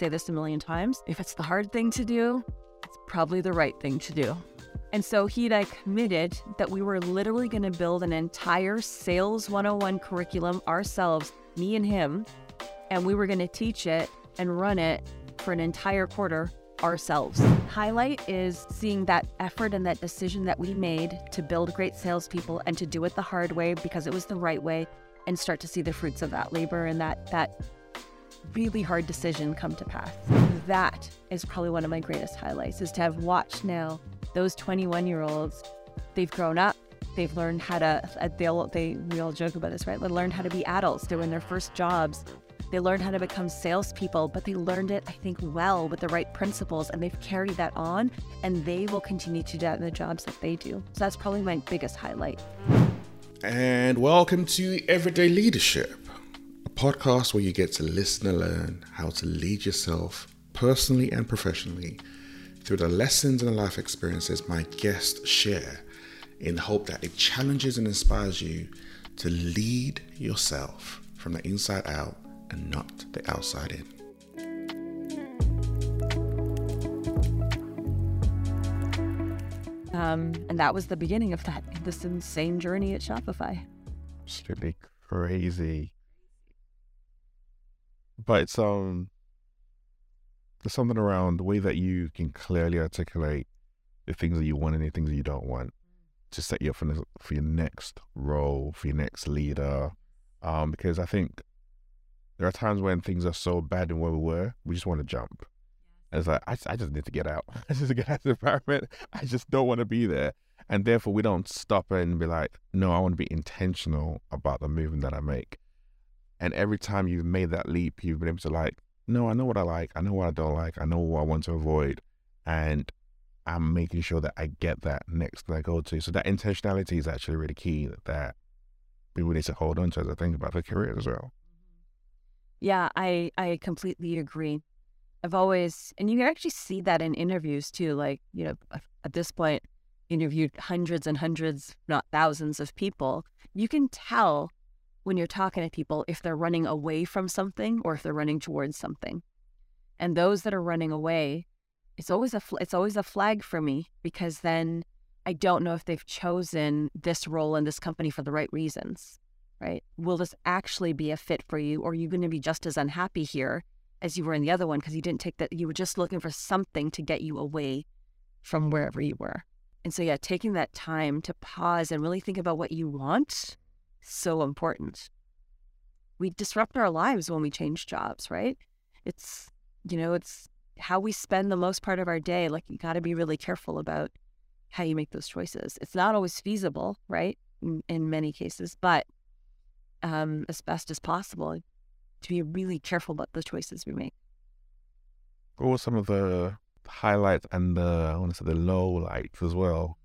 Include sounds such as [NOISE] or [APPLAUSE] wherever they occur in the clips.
say this a million times. If it's the hard thing to do, it's probably the right thing to do. And so he and I committed that we were literally going to build an entire Sales 101 curriculum ourselves, me and him, and we were going to teach it and run it for an entire quarter ourselves. Highlight is seeing that effort and that decision that we made to build great salespeople and to do it the hard way because it was the right way and start to see the fruits of that labor and that that really hard decision come to pass. That is probably one of my greatest highlights is to have watched now those 21 year olds, they've grown up, they've learned how to, uh, they'll, they, we all joke about this, right? They learned how to be adults. They're in their first jobs. They learned how to become salespeople, but they learned it, I think, well with the right principles, and they've carried that on, and they will continue to do that in the jobs that they do. So that's probably my biggest highlight. And welcome to Everyday Leadership, podcast where you get to listen and learn how to lead yourself personally and professionally through the lessons and life experiences my guests share in the hope that it challenges and inspires you to lead yourself from the inside out and not the outside in. Um, and that was the beginning of that this insane journey at Shopify. Should be crazy. But it's um there's something around the way that you can clearly articulate the things that you want and the things that you don't want to set you up for, for your next role, for your next leader. Um, because I think there are times when things are so bad in where we were, we just want to jump. And it's like, I, I just need to get out. [LAUGHS] I just get out of the environment. [LAUGHS] I just don't want to be there. And therefore, we don't stop and be like, no, I want to be intentional about the movement that I make. And every time you've made that leap, you've been able to like, no, I know what I like. I know what I don't like. I know what I want to avoid. And I'm making sure that I get that next that I go to. So that intentionality is actually really key that people need to hold on to as I think about their career as well. Yeah, I I completely agree. I've always, and you can actually see that in interviews too. Like, you know, at this point, interviewed hundreds and hundreds, not thousands of people. You can tell when you're talking to people if they're running away from something or if they're running towards something. And those that are running away, it's always a it's always a flag for me because then I don't know if they've chosen this role in this company for the right reasons right? Will this actually be a fit for you? Or are you going to be just as unhappy here as you were in the other one because you didn't take that, you were just looking for something to get you away from wherever you were. And so, yeah, taking that time to pause and really think about what you want, so important. We disrupt our lives when we change jobs, right? It's, you know, it's how we spend the most part of our day. Like, you got to be really careful about how you make those choices. It's not always feasible, right? In, in many cases, but um, as best as possible to be really careful about the choices we make. What were some of the highlights and the I want to say the low lights as well?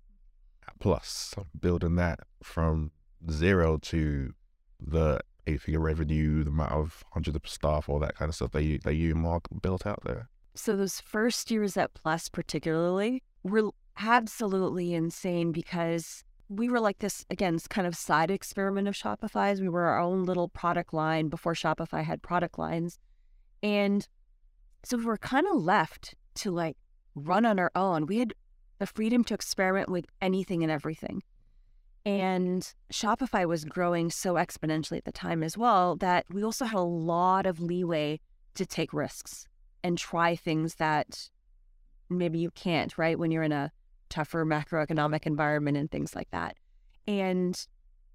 [LAUGHS] Plus, building that from zero to the eight figure revenue, the amount of hundreds of staff, all that kind of stuff that you that you Mark built out there. So those first years at Plus, particularly, were absolutely insane because we were like this again kind of side experiment of shopify's. We were our own little product line before shopify had product lines. And so we were kind of left to like run on our own. We had the freedom to experiment with anything and everything and shopify was growing so exponentially at the time as well that we also had a lot of leeway to take risks and try things that maybe you can't right when you're in a tougher macroeconomic environment and things like that. And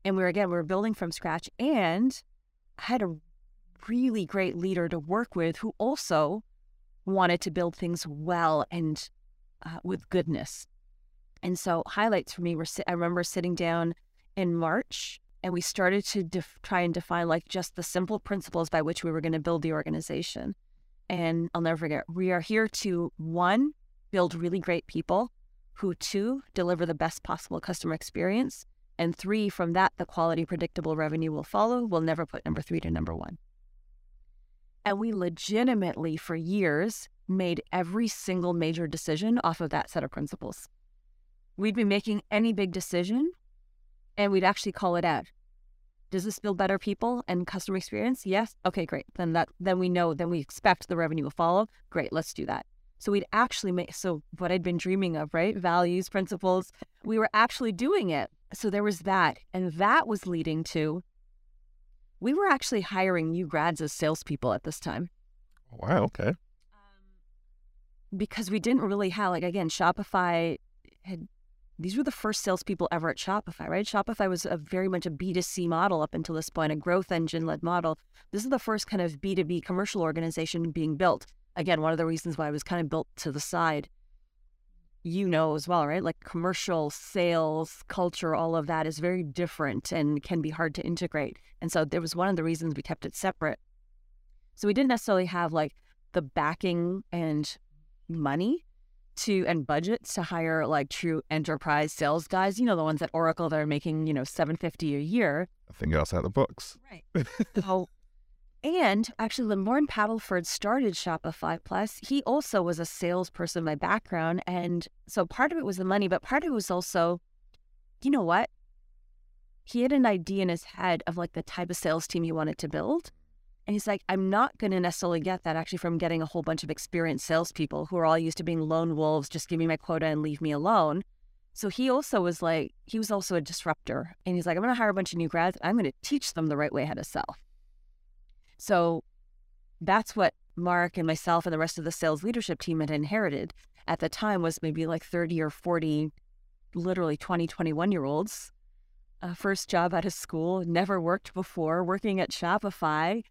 and we are again we were building from scratch and I had a really great leader to work with who also wanted to build things well and uh, with goodness. And so highlights for me were I remember sitting down in March and we started to try and define like just the simple principles by which we were going to build the organization. And I'll never forget, we are here to one, build really great people who two, deliver the best possible customer experience, and three, from that, the quality predictable revenue will follow. We'll never put number three to number one. And we legitimately, for years, made every single major decision off of that set of principles. We'd be making any big decision and we'd actually call it out. Does this build better people and customer experience? Yes. Okay, great. Then that then we know, then we expect the revenue will follow. Great, let's do that. So we'd actually make so what I'd been dreaming of, right? Values, principles. We were actually doing it. So there was that. And that was leading to we were actually hiring new grads as salespeople at this time. Oh, wow, okay. Um, because we didn't really have like again, Shopify had these were the first salespeople ever at Shopify, right? Shopify was a very much a B2C model up until this point, a growth engine led model. This is the first kind of B2B commercial organization being built. Again, one of the reasons why it was kind of built to the side. You know as well, right? Like commercial sales, culture, all of that is very different and can be hard to integrate. And so there was one of the reasons we kept it separate. So we didn't necessarily have like the backing and money to and budgets to hire like true enterprise sales guys. You know, the ones at Oracle that are making, you know, 750 a year. I think outside the box. Right. [LAUGHS] so and actually Loren Padelford started Shopify Plus. He also was a salesperson by background. And so part of it was the money, but part of it was also, you know what? He had an idea in his head of like the type of sales team he wanted to build. And he's like, I'm not going to necessarily get that actually from getting a whole bunch of experienced salespeople who are all used to being lone wolves, just give me my quota and leave me alone. So he also was like, he was also a disruptor. And he's like, I'm going to hire a bunch of new grads. I'm going to teach them the right way how to sell. So that's what Mark and myself and the rest of the sales leadership team had inherited at the time was maybe like 30 or 40, literally 20, 21 year olds. Uh, first job out of school, never worked before, working at Shopify,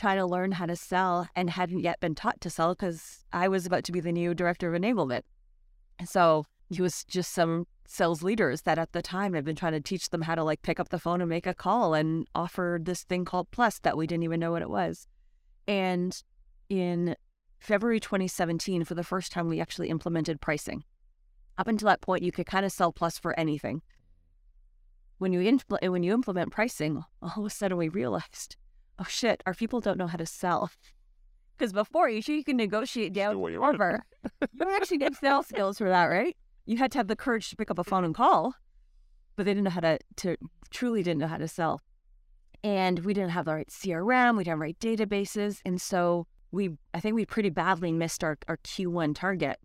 trying to learn how to sell and hadn't yet been taught to sell because I was about to be the new director of enablement. So he was just some sales leaders that at the time had been trying to teach them how to like pick up the phone and make a call and offer this thing called Plus that we didn't even know what it was. And in February 2017, for the first time, we actually implemented pricing. Up until that point, you could kind of sell Plus for anything. When you, impl- when you implement pricing, all of a sudden we realized oh shit, our people don't know how to sell. [LAUGHS] Because before you sure you can negotiate down over. [LAUGHS] you actually need sales skills for that, right? You had to have the courage to pick up a phone and call, but they didn't know how to, to truly didn't know how to sell. And we didn't have the right CRM, we didn't have the right databases. And so we I think we pretty badly missed our, our Q1 target.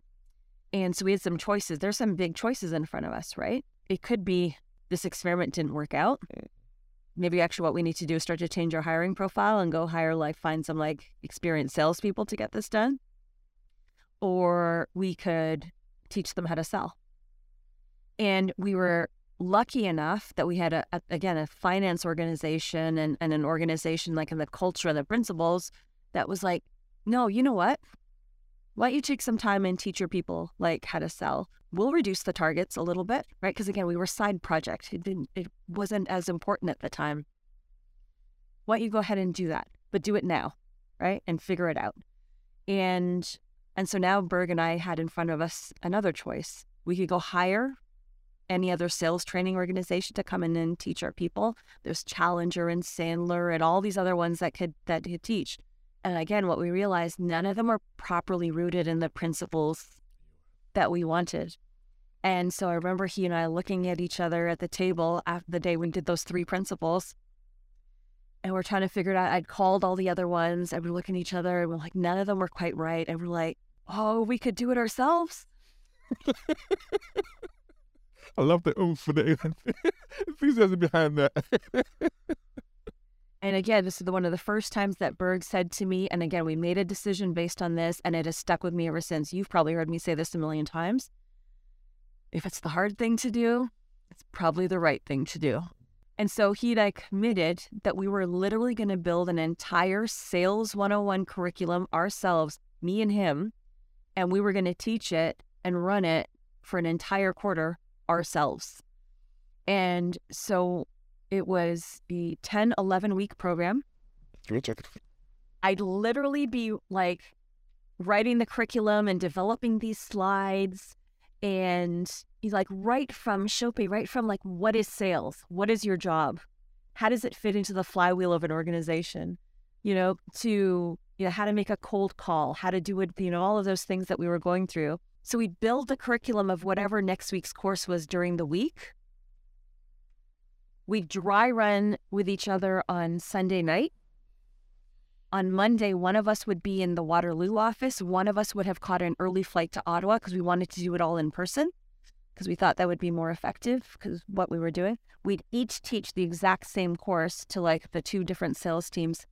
And so we had some choices. There's some big choices in front of us, right? It could be this experiment didn't work out maybe actually what we need to do is start to change our hiring profile and go hire like find some like experienced salespeople to get this done. Or we could teach them how to sell. And we were lucky enough that we had a, a again a finance organization and, and an organization like in the culture and the principles that was like, no, you know what? Why don't you take some time and teach your people like how to sell? We'll reduce the targets a little bit, right? Because again, we were side project. It didn't it wasn't as important at the time. Why don't you go ahead and do that? But do it now, right? And figure it out. And and so now Berg and I had in front of us another choice. We could go hire any other sales training organization to come in and teach our people. There's Challenger and Sandler and all these other ones that could that could teach. And again, what we realized, none of them were properly rooted in the principles that we wanted. And so I remember he and I looking at each other at the table after the day we did those three principles. And we're trying to figure it out. I'd called all the other ones and we're looking at each other and we're like, none of them were quite right. And we're like, oh, we could do it ourselves. [LAUGHS] I love the oomph for the [LAUGHS] enthusiasm behind that. [LAUGHS] And again, this is the, one of the first times that Berg said to me, and again, we made a decision based on this, and it has stuck with me ever since. You've probably heard me say this a million times. If it's the hard thing to do, it's probably the right thing to do. And so he and I committed that we were literally going to build an entire Sales 101 curriculum ourselves, me and him, and we were going to teach it and run it for an entire quarter ourselves. And so it was the 10, 11 week program. I'd literally be like writing the curriculum and developing these slides and like right from Shopee, right from like what is sales? What is your job? How does it fit into the flywheel of an organization? You know, to you know, how to make a cold call, how to do it, you know, all of those things that we were going through. So we build the curriculum of whatever next week's course was during the week We dry run with each other on Sunday night. On Monday, one of us would be in the Waterloo office. One of us would have caught an early flight to Ottawa because we wanted to do it all in person because we thought that would be more effective because what we were doing. We'd each teach the exact same course to like the two different sales teams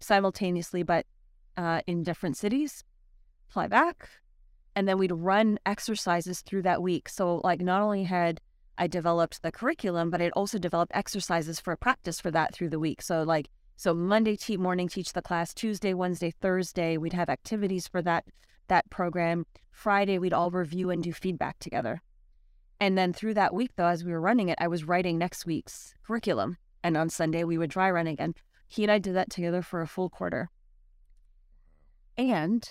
simultaneously, but uh, in different cities. Fly back, and then we'd run exercises through that week. So, like, not only had I developed the curriculum, but I'd also developed exercises for practice for that through the week. So, like, so Monday te- morning teach the class, Tuesday, Wednesday, Thursday we'd have activities for that that program. Friday we'd all review and do feedback together. And then through that week, though, as we were running it, I was writing next week's curriculum. And on Sunday, we would dry run again. He and I did that together for a full quarter. And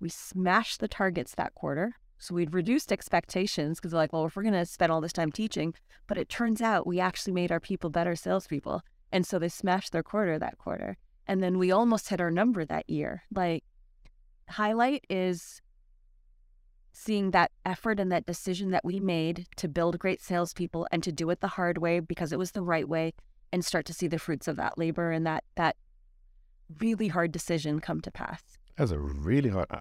we smashed the targets that quarter. So we'd reduced expectations because, like, well, if we're going to spend all this time teaching, but it turns out we actually made our people better salespeople. And so they smashed their quarter that quarter. And then we almost hit our number that year. Like, highlight is seeing that effort and that decision that we made to build great salespeople and to do it the hard way because it was the right way and start to see the fruits of that labor and that that really hard decision come to pass. That's a really hard. Uh,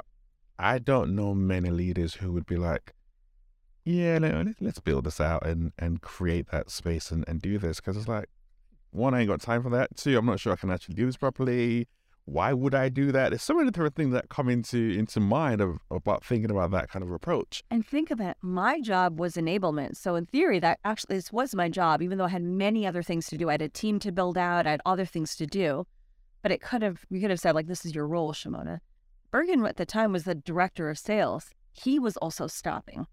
I don't know many leaders who would be like, yeah, let's build this out and, and create that space and, and do this. Because it's like, one, I ain't got time for that. Two, I'm not sure I can actually do this properly why would I do that? There's so many different things that come into into mind of, about thinking about that kind of approach. And think about it, my job was enablement. So in theory, that actually this was my job, even though I had many other things to do. I had a team to build out, I had other things to do. But it could have we could have said, like, this is your role, Shimona. Bergen at the time was the director of sales. He was also stopping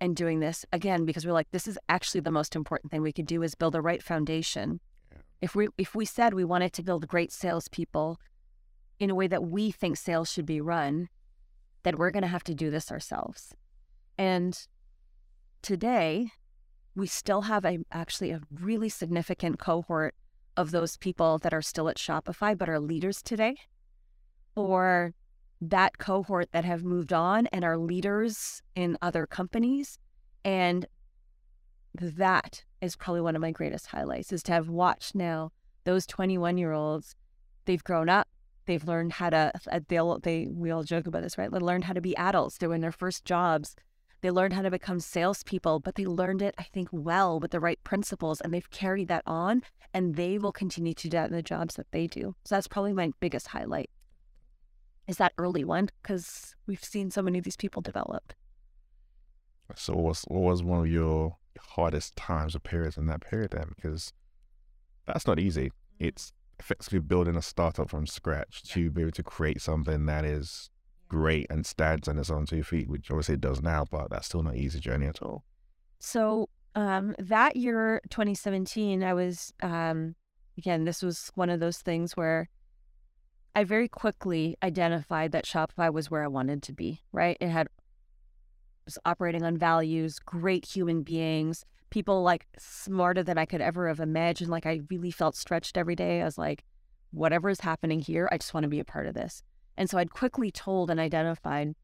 and doing this again because we're like, this is actually the most important thing we could do is build a right foundation. Yeah. If we if we said we wanted to build great salespeople in a way that we think sales should be run, then we're going to have to do this ourselves. And today, we still have a actually a really significant cohort of those people that are still at Shopify but are leaders today, or that cohort that have moved on and are leaders in other companies. And that is probably one of my greatest highlights is to have watched now those 21 year olds. They've grown up, They've learned how to. Uh, they'll. They. We all joke about this, right? They learned how to be adults. They're in their first jobs. They learned how to become salespeople, but they learned it, I think, well with the right principles, and they've carried that on, and they will continue to do that in the jobs that they do. So that's probably my biggest highlight. Is that early one because we've seen so many of these people develop. So, what was, what was one of your hardest times or periods in that period then? Because that's not easy. It's effectively building a startup from scratch to be able to create something that is great and stands on its own two feet, which obviously it does now, but that's still not an easy journey at all. So um, that year, 2017, I was um, again. This was one of those things where I very quickly identified that Shopify was where I wanted to be. Right, it had was operating on values, great human beings, people like smarter than I could ever have imagined. Like I really felt stretched every day. I was like, whatever is happening here, I just want to be a part of this. And so I'd quickly told and identified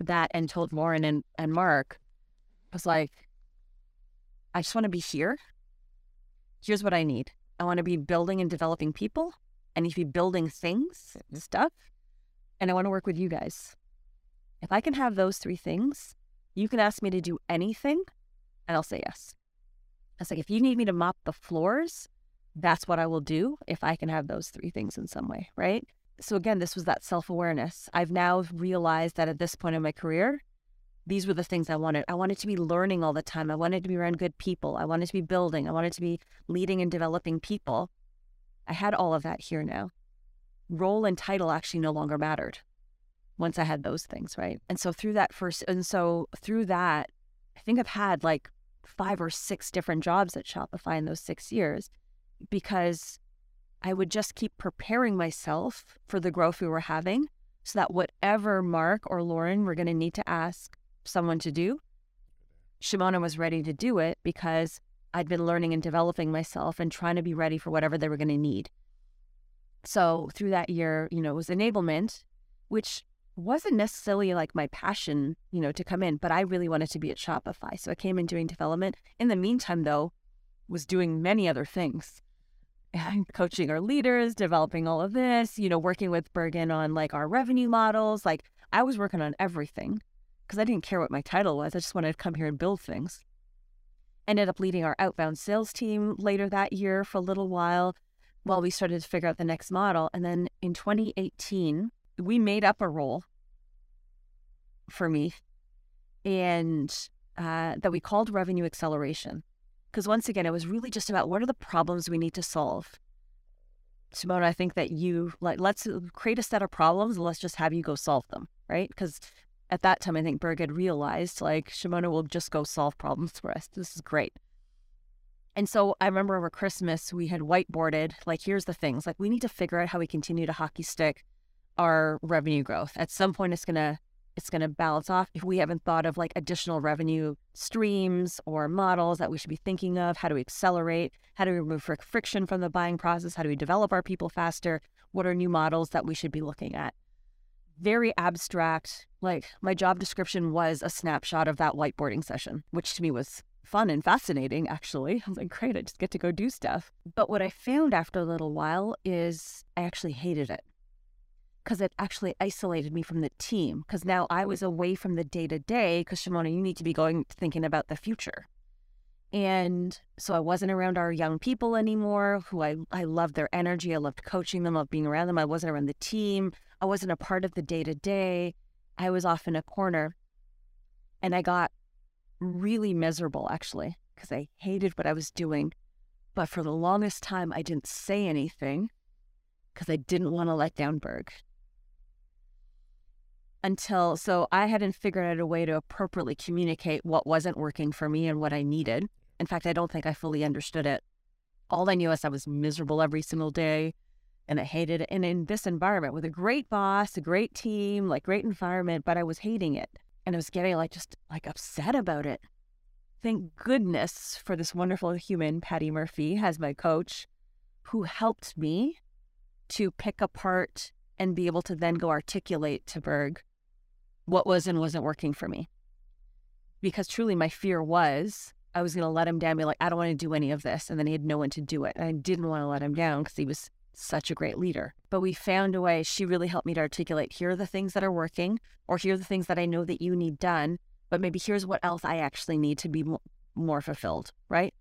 that and told Loren and, and Mark, I was like, I just want to be here. Here's what I need. I want to be building and developing people. I need to be building things, stuff. And I want to work with you guys. If I can have those three things, you can ask me to do anything and I'll say yes. It's like, if you need me to mop the floors, that's what I will do if I can have those three things in some way, right? So, again, this was that self awareness. I've now realized that at this point in my career, these were the things I wanted. I wanted to be learning all the time. I wanted to be around good people. I wanted to be building. I wanted to be leading and developing people. I had all of that here now. Role and title actually no longer mattered once I had those things, right? And so through that first, and so through that, I think I've had like five or six different jobs at Shopify in those six years because I would just keep preparing myself for the growth we were having so that whatever Mark or Loren were going to need to ask someone to do, Shimona was ready to do it because I'd been learning and developing myself and trying to be ready for whatever they were going to need. So through that year, you know, it was enablement, which wasn't necessarily like my passion, you know, to come in, but I really wanted to be at Shopify. So I came in doing development. In the meantime, though, was doing many other things. [LAUGHS] Coaching our leaders, developing all of this, you know, working with Bergen on like our revenue models. Like I was working on everything because I didn't care what my title was. I just wanted to come here and build things. Ended up leading our outbound sales team later that year for a little while while we started to figure out the next model. And then in 2018, we made up a role for me and uh, that we called revenue acceleration. Because once again, it was really just about what are the problems we need to solve. Simone, I think that you like let's create a set of problems and let's just have you go solve them, right? Because at that time, I think Berg had realized like Shimona will just go solve problems for us. This is great. And so I remember over Christmas, we had whiteboarded like, here's the things like, we need to figure out how we continue to hockey stick our revenue growth. At some point, it's going to it's going to balance off if we haven't thought of like additional revenue streams or models that we should be thinking of how do we accelerate how do we remove friction from the buying process how do we develop our people faster what are new models that we should be looking at very abstract like my job description was a snapshot of that whiteboarding session which to me was fun and fascinating, actually. I was like, great, I just get to go do stuff. But what I found after a little while is I actually hated it because it actually isolated me from the team. Because now I was away from the day to day. Because Shimona, you need to be going thinking about the future. And so I wasn't around our young people anymore, who I, I loved their energy. I loved coaching them, loved being around them. I wasn't around the team. I wasn't a part of the day to day. I was off in a corner. And I got really miserable actually because I hated what I was doing. But for the longest time, I didn't say anything because I didn't want to let down Berg. Until, so I hadn't figured out a way to appropriately communicate what wasn't working for me and what I needed. In fact, I don't think I fully understood it. All I knew is I was miserable every single day and I hated it. And in this environment with a great boss, a great team, like great environment, but I was hating it and I was getting like just like upset about it. Thank goodness for this wonderful human, Patty Murphy, as my coach, who helped me to pick apart and be able to then go articulate to Berg what was and wasn't working for me. Because truly, my fear was I was going to let him down, be like, I don't want to do any of this. And then he had no one to do it. And I didn't want to let him down because he was such a great leader. But we found a way. She really helped me to articulate here are the things that are working, or here are the things that I know that you need done. But maybe here's what else I actually need to be more fulfilled, right?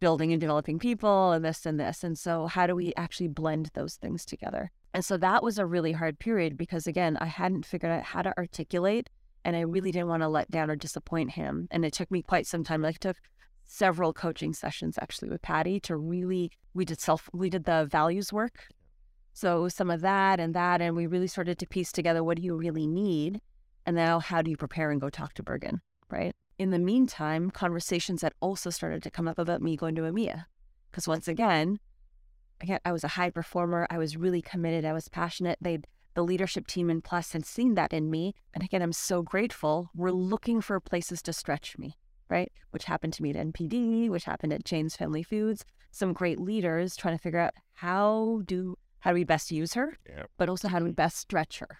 Building and developing people and this and this. And so, how do we actually blend those things together? And so, that was a really hard period because, again, I hadn't figured out how to articulate and I really didn't want to let down or disappoint him. And it took me quite some time. Like, it took several coaching sessions actually with Patty to really we did self we did the values work. So some of that and that and we really started to piece together what do you really need and now how do you prepare and go talk to Bergen, right? In the meantime, conversations that also started to come up about me going to EMEA. Because once again, again, I was a high performer. I was really committed. I was passionate. They the leadership team in Plus had seen that in me. And again, I'm so grateful. We're looking for places to stretch me right? Which happened to me at NPD, which happened at Jane's Family Foods. Some great leaders trying to figure out how do how do we best use her, but also how do we best stretch her,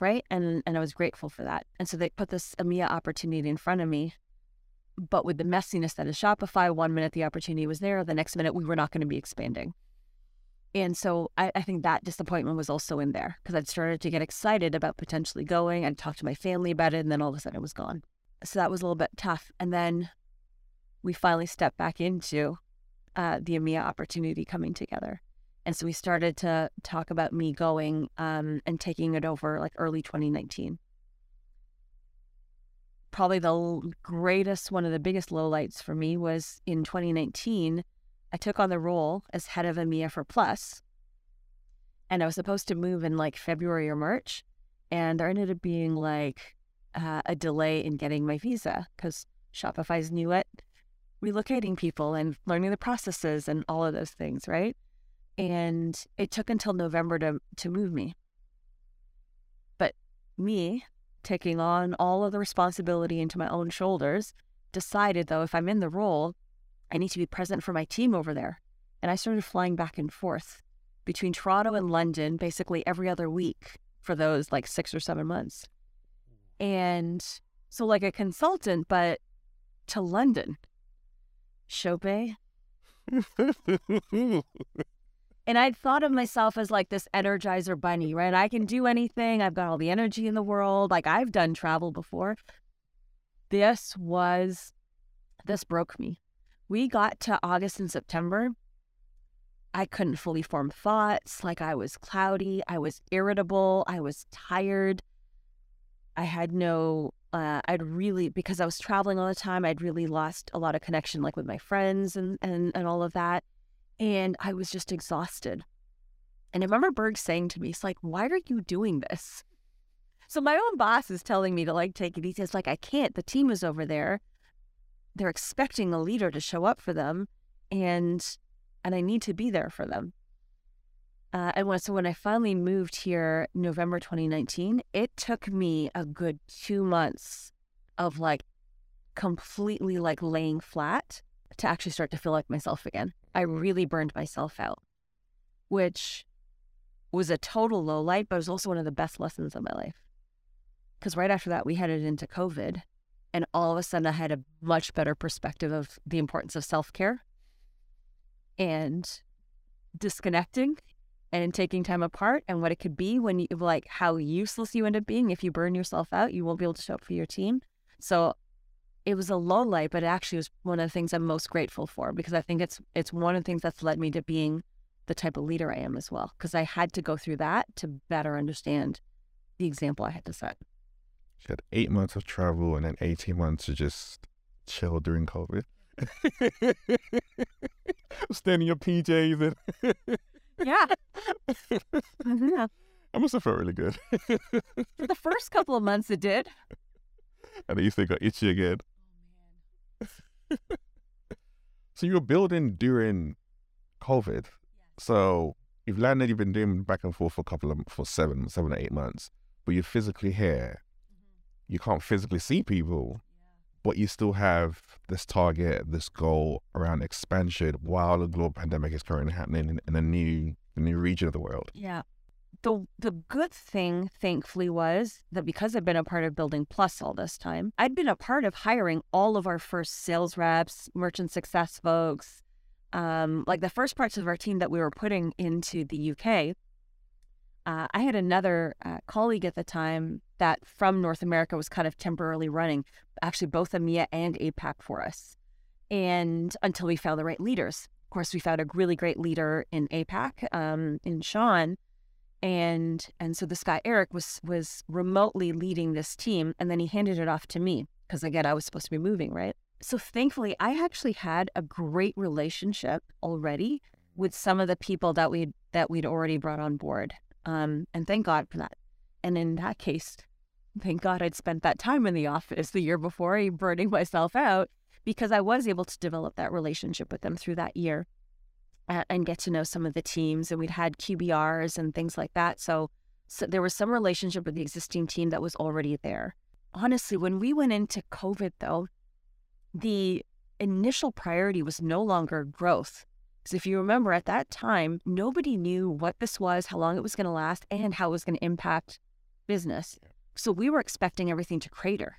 right? And and I was grateful for that. And so they put this EMEA opportunity in front of me, but with the messiness that is Shopify, one minute the opportunity was there, the next minute we were not going to be expanding. And so I, I, think that disappointment was also in there because I'd started to get excited about potentially going. I'd talked to my family about it, and then all of a sudden it was gone so that was a little bit tough. And then we finally stepped back into uh, the EMEA opportunity coming together. And so we started to talk about me going um, and taking it over like early 2019. Probably the greatest, one of the biggest lowlights for me was in 2019. I took on the role as head of EMEA for Plus, and I was supposed to move in like February or March, and there ended up being like uh, a delay in getting my visa because Shopify's new at relocating people and learning the processes and all of those things, right? And it took until November to to move me. But me taking on all of the responsibility into my own shoulders, decided though if I'm in the role, I need to be present for my team over there. And I started flying back and forth between Toronto and London basically every other week for those like six or seven months. And so, like a consultant, but to London. Chope. And I'd thought of myself as like this energizer bunny, right? I can do anything. I've got all the energy in the world. Like I've done travel before. This was, this broke me. We got to August and September. I couldn't fully form thoughts. Like I was cloudy. I was irritable. I was tired. I had no, uh, I'd really, because I was traveling all the time, I'd really lost a lot of connection, like with my friends and, and, and all of that. And I was just exhausted. And I remember Berg saying to me, "It's like, why are you doing this?" So my own boss is telling me to like take it easy. It's like I can't. The team is over there. They're expecting a leader to show up for them, and and I need to be there for them. Uh, and when, so when I finally moved here, November 2019, it took me a good two months of like completely like laying flat to actually start to feel like myself again. I really burned myself out, which was a total low light, but it was also one of the best lessons of my life. Because right after that, we headed into COVID, and all of a sudden, I had a much better perspective of the importance of self care and disconnecting and taking time apart and what it could be when you like how useless you end up being if you burn yourself out you won't be able to show up for your team so it was a low light, but it actually was one of the things I'm most grateful for because I think it's it's one of the things that's led me to being the type of leader I am as well. Because I had to go through that to better understand the example I had to set. She had eight months of travel and then 18 months to just chill during COVID. [LAUGHS] Standing your PJs and [LAUGHS] yeah. yeah. I must have felt really good. For the first couple of months, it did. [LAUGHS] And then you think got itchy again. [LAUGHS] so you were building during COVID. So you've landed, you've been doing back and forth for a couple of for seven, seven or eight months, but you're physically here. Mm-hmm. You can't physically see people, but you still have this target, this goal around expansion while the global pandemic is currently happening in, in a new a new region of the world. Yeah the the good thing, thankfully, was that because I've been a part of Building Plus all this time, I'd been a part of hiring all of our first sales reps, merchant success folks, um, like the first parts of our team that we were putting into the UK. Uh, I had another uh, colleague at the time that from North America was kind of temporarily running, actually both EMEA and APAC for us, and until we found the right leaders. Of course, we found a really great leader in APAC, um, in Sean and and so this guy Eric was was remotely leading this team, and then he handed it off to me because again I was supposed to be moving right. So thankfully, I actually had a great relationship already with some of the people that we that we'd already brought on board, um, and thank God for that. And in that case, thank God I'd spent that time in the office the year before, eh, burning myself out because I was able to develop that relationship with them through that year and get to know some of the teams. And we'd had QBRs and things like that. So, so there was some relationship with the existing team that was already there. Honestly, when we went into COVID, though, the initial priority was no longer growth. Because if you remember at that time, nobody knew what this was, how long it was going to last, and how it was going to impact business. So we were expecting everything to crater.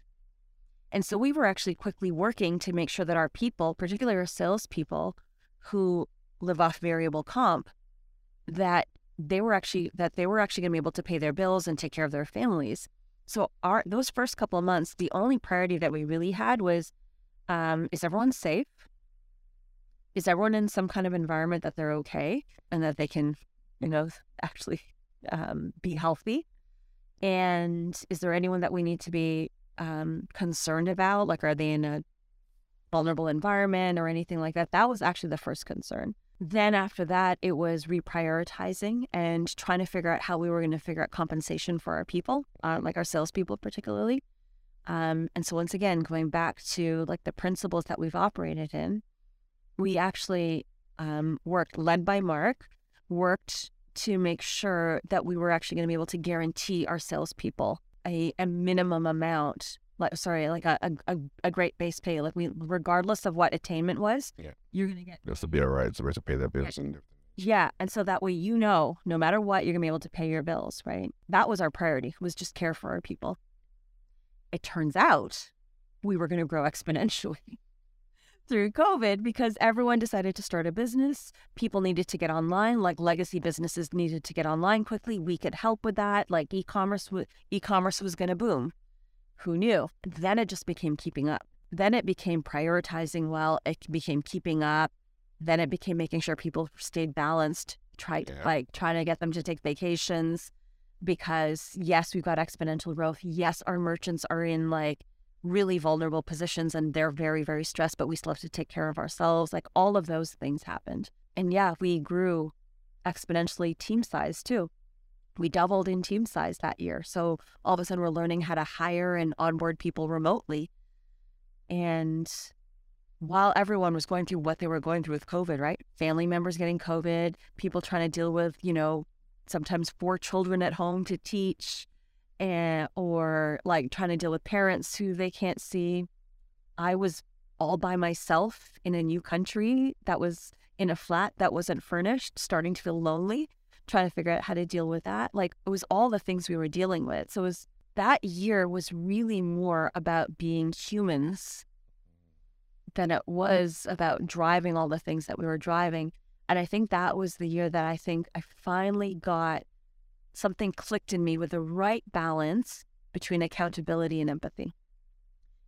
And so we were actually quickly working to make sure that our people, particularly our salespeople, who live off variable comp that they were actually that they were actually going to be able to pay their bills and take care of their families. So our those first couple of months, the only priority that we really had was um, is everyone safe? Is everyone in some kind of environment that they're okay and that they can, you know, [LAUGHS] actually um, be healthy? And is there anyone that we need to be um, concerned about? Like, are they in a vulnerable environment or anything like that? That was actually the first concern. Then after that, it was reprioritizing and trying to figure out how we were going to figure out compensation for our people, uh, like our salespeople particularly. Um, and so once again, going back to like the principles that we've operated in, we actually um, worked, led by Mark, worked to make sure that we were actually going to be able to guarantee our salespeople a, a minimum amount like sorry, like a, a, a great base pay. Like we, regardless of what attainment was, yeah, you're gonna get. This will be all right. So to pay their bills. Yeah. yeah, and so that way you know, no matter what, you're gonna be able to pay your bills, right? That was our priority. Was just care for our people. It turns out we were gonna grow [LAUGHS] exponentially. Through COVID because everyone decided to start a business. People needed to get online, like legacy businesses needed to get online quickly. We could help with that. Like e-commerce, e-commerce was going to boom. Who knew? Then it just became keeping up. Then it became prioritizing well. It became keeping up. Then it became making sure people stayed balanced. Tried yeah. like trying to get them to take vacations because yes, we've got exponential growth. Yes, our merchants are in like really vulnerable positions and they're very, very stressed, but we still have to take care of ourselves. Like all of those things happened. And yeah, we grew exponentially team size too. We doubled in team size that year. So all of a sudden we're learning how to hire and onboard people remotely. And while everyone was going through what they were going through with COVID, right? Family members getting COVID, people trying to deal with, you know, sometimes four children at home to teach, and or like trying to deal with parents who they can't see. I was all by myself in a new country that was in a flat that wasn't furnished, starting to feel lonely, trying to figure out how to deal with that. Like it was all the things we were dealing with. So it was that year was really more about being humans than it mm. was about driving all the things that we were driving. And I think that was the year that I think I finally got something clicked in me with the right balance between accountability and empathy.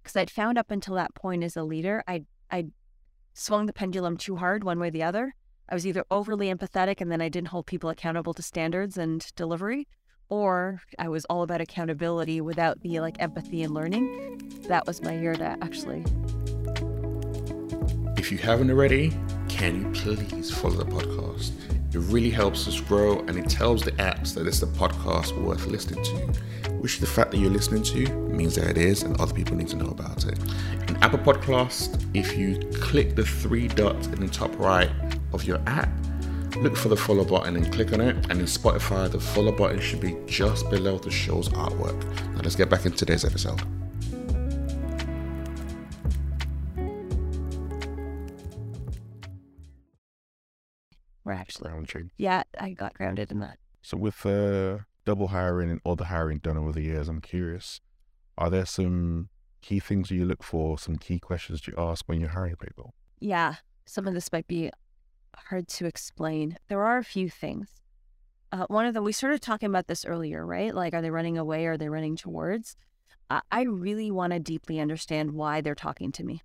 Because I'd found up until that point as a leader, I I swung the pendulum too hard one way or the other. I was either overly empathetic and then I didn't hold people accountable to standards and delivery, or I was all about accountability without the like empathy and learning. That was my year to actually. If you haven't already, can you please follow the podcast? It really helps us grow and it tells the apps that it's a podcast worth listening to, which the fact that you're listening to means that it is and other people need to know about it. In Apple Podcast, if you click the three dots in the top right of your app, look for the follow button and click on it. And in Spotify, the follow button should be just below the show's artwork. Now let's get back into today's episode. Actually grounding. Yeah, I got grounded in that. So with uh, double hiring and other hiring done over the years, I'm curious, are there some key things you look for, some key questions you ask when you're hiring people? Yeah, some of this might be hard to explain. There are a few things. Uh, one of them, we started talking about this earlier, right? Like, are they running away? Or are they running towards? Uh, I really want to deeply understand why they're talking to me.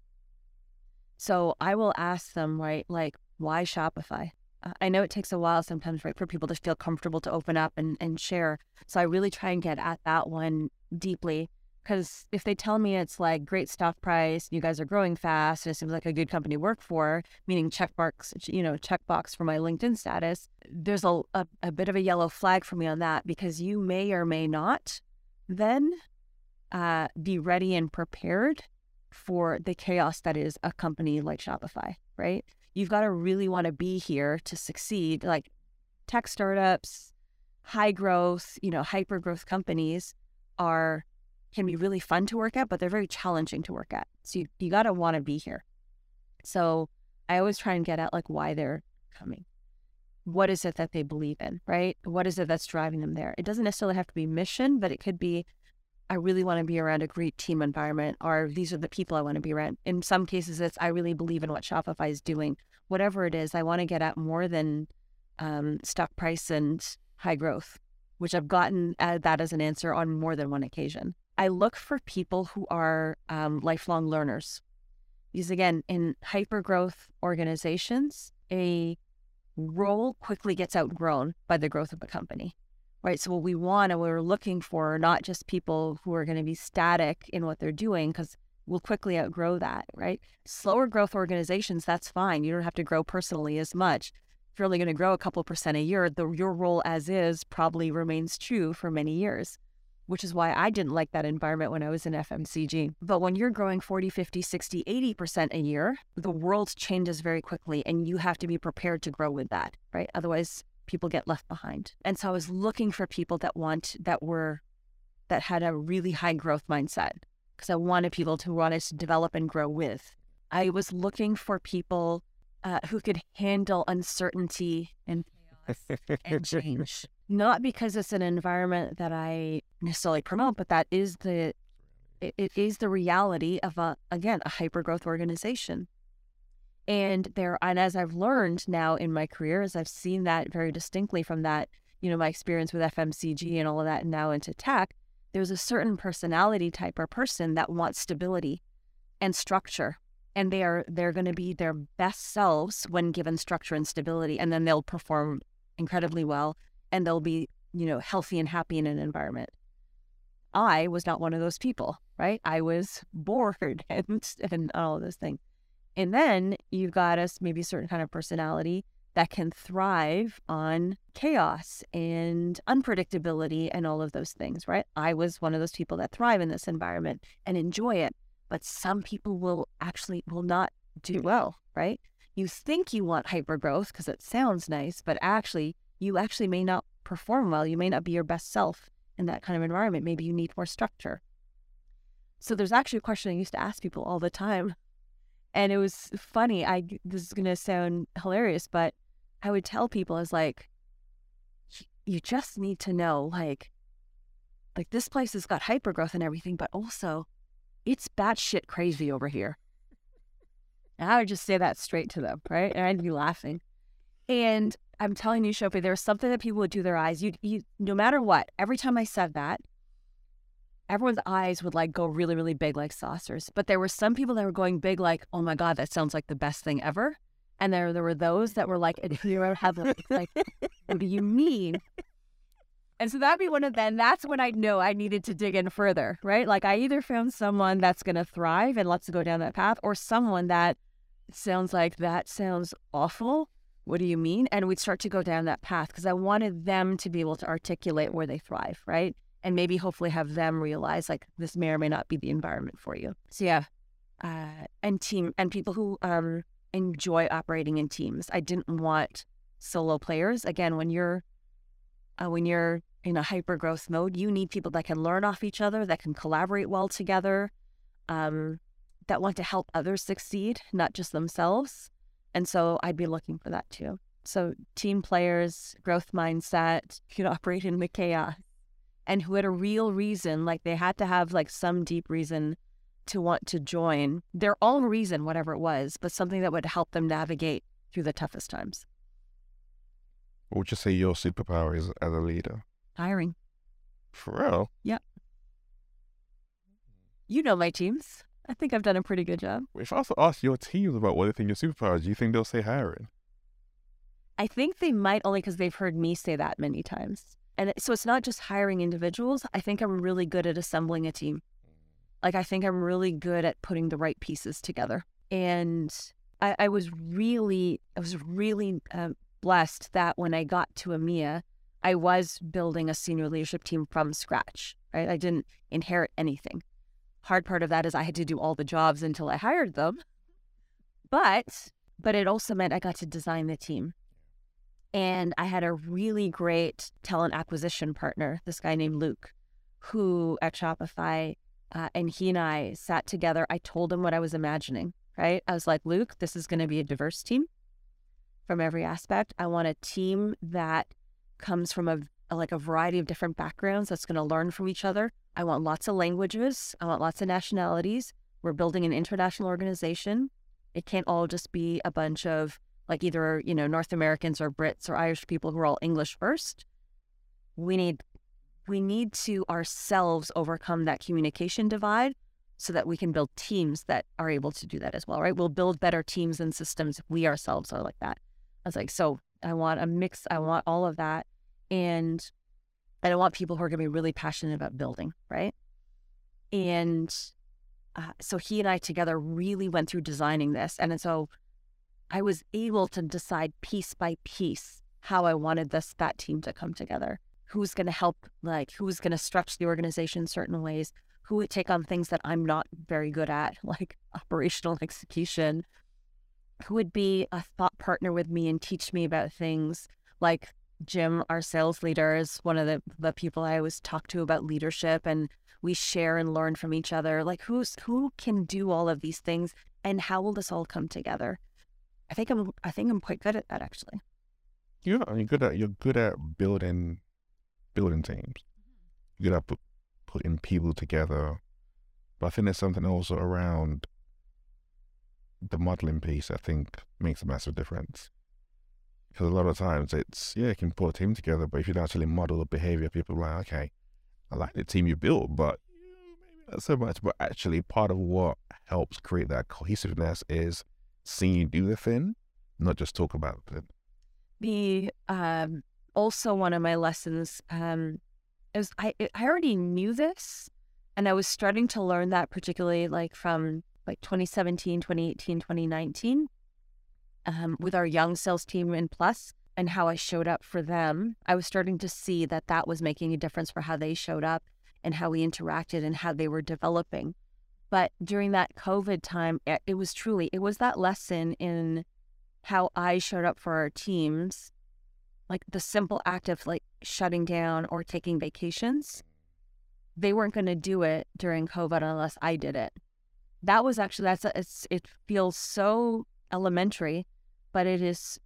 So I will ask them, right? Like, why Shopify? I know it takes a while sometimes, right, for people to feel comfortable to open up and, and share. So I really try and get at that one deeply. Because if they tell me it's like great stock price, you guys are growing fast, and it seems like a good company to work for, meaning check marks, you know, checkbox for my LinkedIn status, there's a, a, a bit of a yellow flag for me on that because you may or may not then uh, be ready and prepared for the chaos that is a company like Shopify, right? You've got to really want to be here to succeed. Like tech startups, high growth, you know, hyper growth companies are can be really fun to work at, but they're very challenging to work at. So you, you got to want to be here. So I always try and get at like why they're coming. What is it that they believe in, right? What is it that's driving them there? It doesn't necessarily have to be mission, but it could be I really want to be around a great team environment, or these are the people I want to be around. In some cases, it's I really believe in what Shopify is doing. Whatever it is, I want to get at more than um, stock price and high growth, which I've gotten that as an answer on more than one occasion. I look for people who are um, lifelong learners. Because again, in hyper growth organizations, a role quickly gets outgrown by the growth of a company right? So what we want and what we're looking for are not just people who are going to be static in what they're doing because we'll quickly outgrow that, right? Slower growth organizations, that's fine. You don't have to grow personally as much. If you're only going to grow a couple percent a year, the, your role as is probably remains true for many years, which is why I didn't like that environment when I was in FMCG. But when you're growing 40, 50, 60, 80% a year, the world changes very quickly and you have to be prepared to grow with that, right? Otherwise, people get left behind. And so I was looking for people that want that were that had a really high growth mindset because I wanted people to want us to develop and grow with. I was looking for people uh, who could handle uncertainty and and [LAUGHS] change. Not because it's an environment that I necessarily promote, but that is the it, it is the reality of a again a hyper growth organization. And there, and as I've learned now in my career, as I've seen that very distinctly from that, you know, my experience with FMCG and all of that, and now into tech, there's a certain personality type or person that wants stability and structure and they are they're going to be their best selves when given structure and stability and then they'll perform incredibly well and they'll be you know healthy and happy in an environment. I was not one of those people right? I was [LAUGHS] bored and and all of those things and then you've got us maybe a certain kind of personality that can thrive on chaos and unpredictability and all of those things, right? I was one of those people that thrive in this environment and enjoy it. But some people will actually will not do well, right? You think you want hyper growth because it sounds nice, but actually you actually may not perform well. You may not be your best self in that kind of environment. Maybe you need more structure. So there's actually a question I used to ask people all the time. And it was funny. I this is gonna sound hilarious, but I would tell people is like, you just need to know, like, like this place has got hyper growth and everything, but also it's batshit crazy over here. And I would just say that straight to them, right? And I'd be laughing. And I'm telling you, Shopi, there's something that people would do their eyes. You, you, no matter what, every time I said that, everyone's eyes would like go really, really big like saucers. But there were some people that were going big, like, oh my God, that sounds like the best thing ever. And there, there were those that were like, you ever have like, what do you mean? And so that'd be one of them. That's when I'd know I needed to dig in further, right? Like I either found someone that's to thrive and let's go down that path, or someone that sounds like that sounds awful. What do you mean? And we'd start to go down that path because I wanted them to be able to articulate where they thrive, right? And maybe hopefully have them realize like this may or may not be the environment for you. So yeah, uh, and team and people who um enjoy operating in teams. I didn't want solo players. Again, when you're uh, when you're in a hyper growth mode, you need people that can learn off each other, that can collaborate well together, um, that want to help others succeed, not just themselves. And so I'd be looking for that too. So team players, growth mindset, [LAUGHS] can operate in the chaos, and who had a real reason, like they had to have like some deep reason to want to join their own reason, whatever it was, but something that would help them navigate through the toughest times. What would you say your superpower is as a leader? Hiring. For real? Yep. You know my teams. I think I've done a pretty good job. If I also ask your teams about what they think your superpower is, do you think they'll say hiring? I think they might only because they've heard me say that many times. And so it's not just hiring individuals. I think I'm really good at assembling a team. Like, I think I'm really good at putting the right pieces together. And I, I was really, I was really uh, blessed that when I got to EMEA, I was building a senior leadership team from scratch, right? I didn't inherit anything. Hard part of that is I had to do all the jobs until I hired them. But, but it also meant I got to design the team. And I had a really great talent acquisition partner, this guy named Luke, who at Shopify uh, and he and I sat together. I told him what I was imagining, right? I was like, Luke, this is going to be a diverse team from every aspect. I want a team that comes from a, like a variety of different backgrounds that's going to learn from each other. I want lots of languages. I want lots of nationalities. We're building an international organization. It can't all just be a bunch of like either, you know, North Americans or Brits or Irish people who are all English first. We need we need to ourselves overcome that communication divide so that we can build teams that are able to do that as well, right? We'll build better teams and systems if we ourselves are like that. I was like, so I want a mix, I want all of that. And I don't want people who are going to be really passionate about building, right? And uh, so he and I together really went through designing this. And so I was able to decide piece by piece how I wanted this that team to come together who's going to help, like who's going to stretch the organization certain ways, who would take on things that I'm not very good at, [LAUGHS] like operational execution, who would be a thought partner with me and teach me about things like Jim, our sales leader, is one of the, the people I always talk to about leadership and we share and learn from each other. Like who's who can do all of these things and how will this all come together? I think I'm I think I'm quite good at that actually. Yeah, you're good at you're good at building building teams. You got to put, putting people together. But I think there's something also around the modeling piece, I think, makes a massive difference. Because a lot of times it's, yeah, you can put a team together, but if you don't actually model the behavior, people are like, okay, I like the team you built, but maybe not so much. But actually, part of what helps create that cohesiveness is seeing you do the thing, not just talk about it. The um, also one of my lessons um, is I I already knew this, and I was starting to learn that particularly like from like 2017, 2018, 2019, um, with our young sales team in Plus and how I showed up for them. I was starting to see that that was making a difference for how they showed up and how we interacted and how they were developing. But during that COVID time, eh, it was truly, it was that lesson in how I showed up for our teams, like the simple act of like shutting down or taking vacations. They weren't going to do it during COVID unless I did it that was actually that's a, it's it feels so elementary, but it is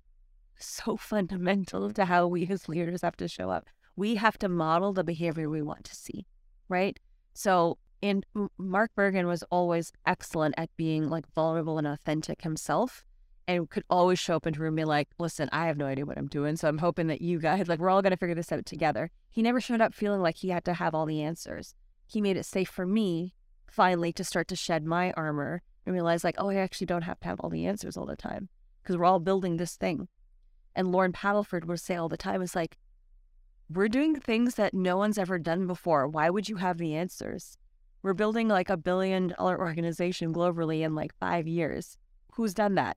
so [LAUGHS] fundamental to how we as leaders have to show up. We have to model the behavior we want to see, right? So, in Mark Bergen was always excellent at being like vulnerable and authentic himself, and could always show up into a room and be like, "Listen, I have no idea what I'm doing, so I'm hoping that you guys [LAUGHS] like we're all gonna figure this out together." He never showed up feeling like he had to have all the answers. He made it safe for me finally to start to shed my armor and realize like, oh, I actually don't have to have all the answers all the time because we're all building this thing. And Loren Padelford would say all the time, is like, we're doing things that no one's ever done before. Why would you have the answers? We're building like a billion dollar organization globally in like five years. Who's done that?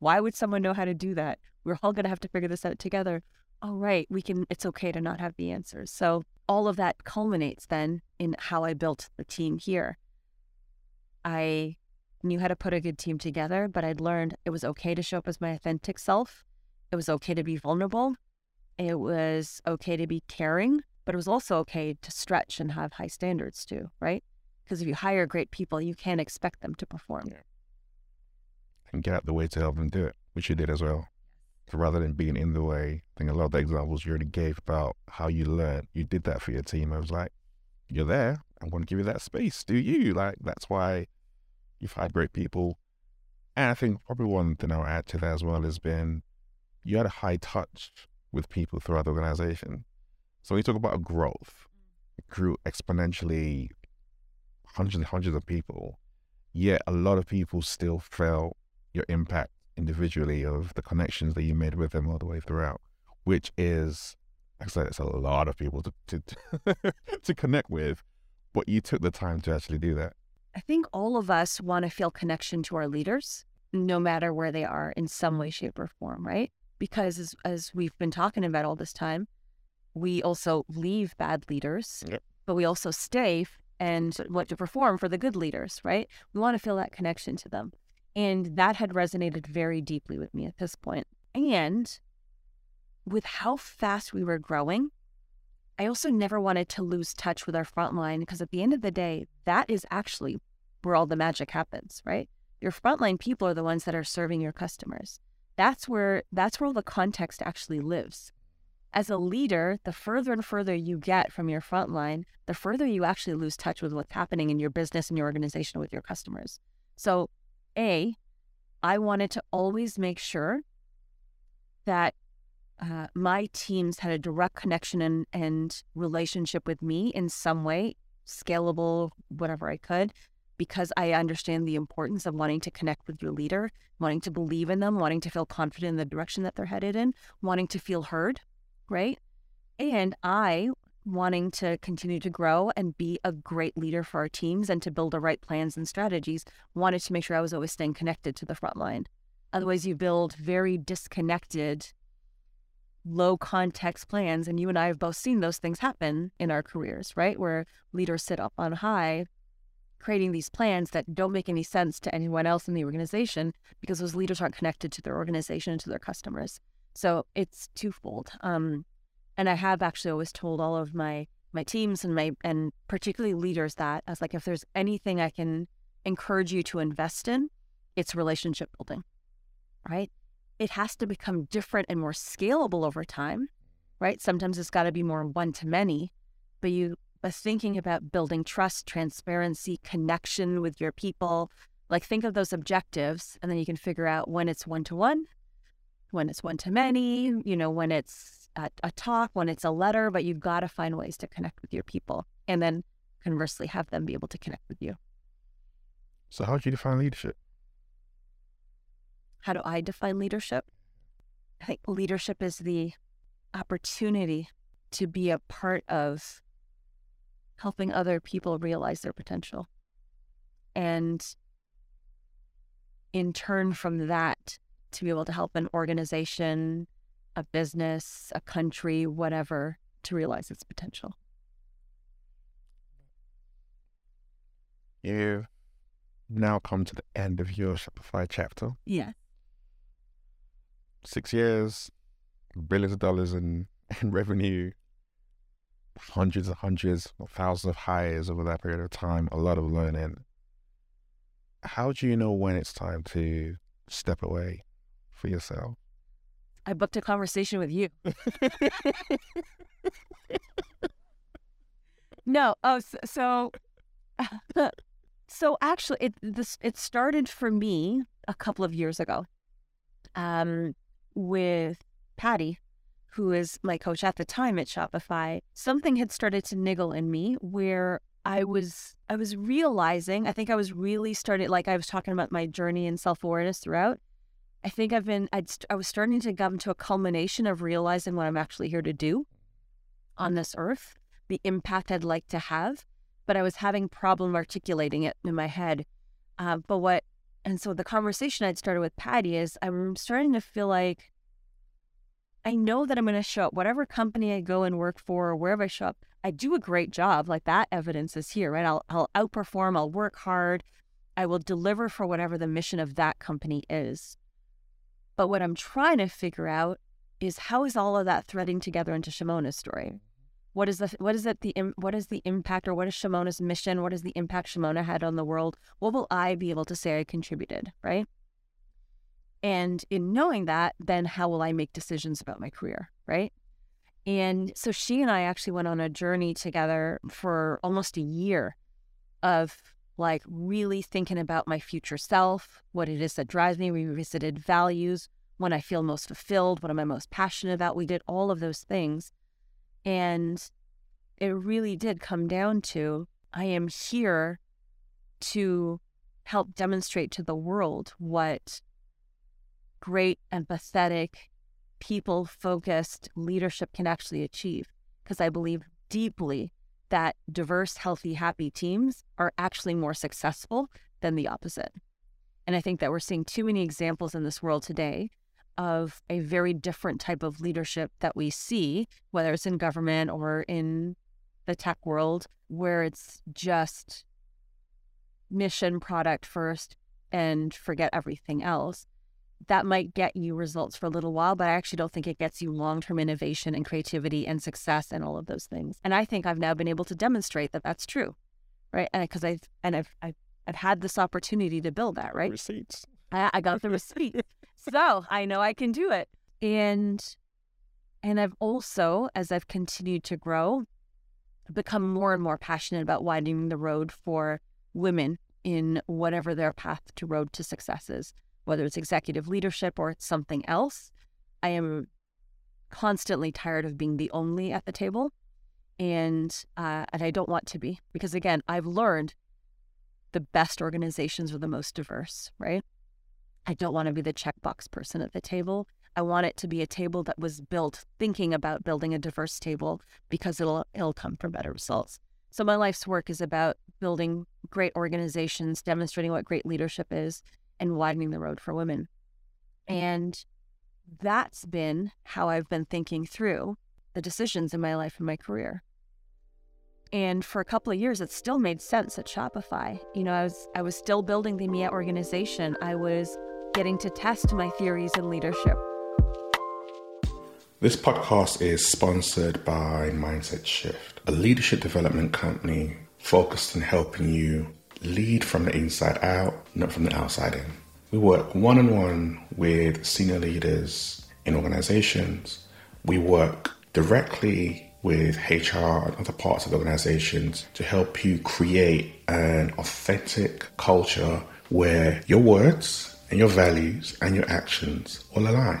Why would someone know how to do that? We're all going to have to figure this out together. All right. We can, it's okay to not have the answers. So all of that culminates then in how I built the team here. I knew how to put a good team together, but I'd learned it was okay to show up as my authentic self. It was okay to be vulnerable. It was okay to be caring, but it was also okay to stretch and have high standards too, right? Because if you hire great people, you can't expect them to perform. Yeah. And get out the way to help them do it, which you did as well So rather than being in the way. I think a lot of the examples you already gave about how you learn, you did that for your team. I was like, you're there. I'm going to give you that space. Do you? Like, that's why you've had great people. And I think probably one thing I'll add to that as well has been you had a high touch with people throughout the organization. So when you talk about growth, it grew exponentially, hundreds and hundreds of people. Yet a lot of people still felt your impact individually of the connections that you made with them all the way throughout, which is, like I said, it's a lot of people to to, [LAUGHS] to connect with, but you took the time to actually do that. I think all of us want to feel connection to our leaders, no matter where they are, in some way, shape, or form, right? Because as, as we've been talking about all this time, we also leave bad leaders, yep. but we also stay and what to perform for the good leaders, right? We want to feel that connection to them. And that had resonated very deeply with me at this point. And with how fast we were growing, I also never wanted to lose touch with our frontline because at the end of the day, that is actually where all the magic happens, right? Your frontline people are the ones that are serving your customers. That's where that's where all the context actually lives. As a leader, the further and further you get from your frontline, the further you actually lose touch with what's happening in your business and your organization with your customers. So a, I wanted to always make sure that uh, my teams had a direct connection and, and relationship with me in some way, scalable, whatever I could, because I understand the importance of wanting to connect with your leader, wanting to believe in them, wanting to feel confident in the direction that they're headed in, wanting to feel heard, right? And I wanting to continue to grow and be a great leader for our teams and to build the right plans and strategies, wanted to make sure I was always staying connected to the front line. Otherwise, you build very disconnected, low context plans. And you and I have both seen those things happen in our careers, right? Where leaders sit up on high, creating these plans that don't make any sense to anyone else in the organization because those leaders aren't connected to their organization and to their customers. So it's twofold. Um, and I have actually always told all of my my teams and my and particularly leaders that as like if there's anything I can encourage you to invest in, it's relationship building. Right? It has to become different and more scalable over time. Right? Sometimes it's got to be more one to many, but you but thinking about building trust, transparency, connection with your people, Like think of those objectives and then you can figure out when it's one to one, when it's one to many, you know, when it's a, a talk, when it's a letter, but you've got to find ways to connect with your people and then conversely have them be able to connect with you. So, how do you define leadership? How do I define leadership? I think leadership is the opportunity to be a part of helping other people realize their potential. And in turn from that, to be able to help an organization, a business, a country, whatever, to realize its potential. You've now come to the end of your Shopify chapter. Yeah. Six years, billions of dollars in, [LAUGHS] in revenue, hundreds and hundreds or thousands of hires over that period of time, a lot of learning. How do you know when it's time to step away for yourself? I booked a conversation with you. [LAUGHS] no, oh, so so, [LAUGHS] so actually, it this it started for me a couple of years ago, um, with Patty, who is my coach at the time at Shopify. Something had started to niggle in me where I was I was realizing. I think I was really starting. Like I was talking about my journey and self awareness throughout. I think I've been, I'd, I was starting to come to a culmination of realizing what I'm actually here to do on this earth, the impact I'd like to have, but I was having problem articulating it in my head. Uh, but what, and so the conversation I'd started with Patty is I'm starting to feel like I know that I'm going to show up, whatever company I go and work for, or wherever I show up, I do a great job. Like that evidence is here, right? I'll, I'll outperform, I'll work hard, I will deliver for whatever the mission of that company is. But what I'm trying to figure out is how is all of that threading together into Shimona's story? What is the what is it the what is the impact or what is Shimona's mission? What is the impact Shimona had on the world? What will I be able to say I contributed, right? And in knowing that, then how will I make decisions about my career, right? And so she and I actually went on a journey together for almost a year of like really thinking about my future self, what it is that drives me. Revisited values, when I feel most fulfilled, what am I most passionate about. We did all of those things. And it really did come down to I am here to help demonstrate to the world what great, empathetic, people focused leadership can actually achieve. Because I believe deeply that diverse, healthy, happy teams are actually more successful than the opposite. And I think that we're seeing too many examples in this world today of a very different type of leadership that we see, whether it's in government or in the tech world, where it's just mission product first and forget everything else that might get you results for a little while, but I actually don't think it gets you long term innovation and creativity and success and all of those things. And I think I've now been able to demonstrate that that's true, right? And because I've and I've, I've I've had this opportunity to build that, right? Receipts. I, I got the receipt, so I know I can do it. And and I've also, as I've continued to grow, become more and more passionate about widening the road for women in whatever their path to road to success is whether it's executive leadership or it's something else. I am constantly tired of being the only at the table, and uh, and I don't want to be because again, I've learned the best organizations are the most diverse, right? I don't want to be the checkbox person at the table. I want it to be a table that was built thinking about building a diverse table because it'll it'll come from better results. So my life's work is about building great organizations, demonstrating what great leadership is, and widening the road for women. Mm-hmm. And that's been how I've been thinking through the decisions in my life and my career. And for a couple of years, it still made sense at Shopify. You know, I was I was still building the EMEA organization. I was getting to test my theories in leadership. This podcast is sponsored by Mindset Shift, a leadership development company focused on helping you lead from the inside out, not from the outside in. We work one on one with senior leaders in organizations. We work directly with HR and other parts of organizations to help you create an authentic culture where your words and your values and your actions all align.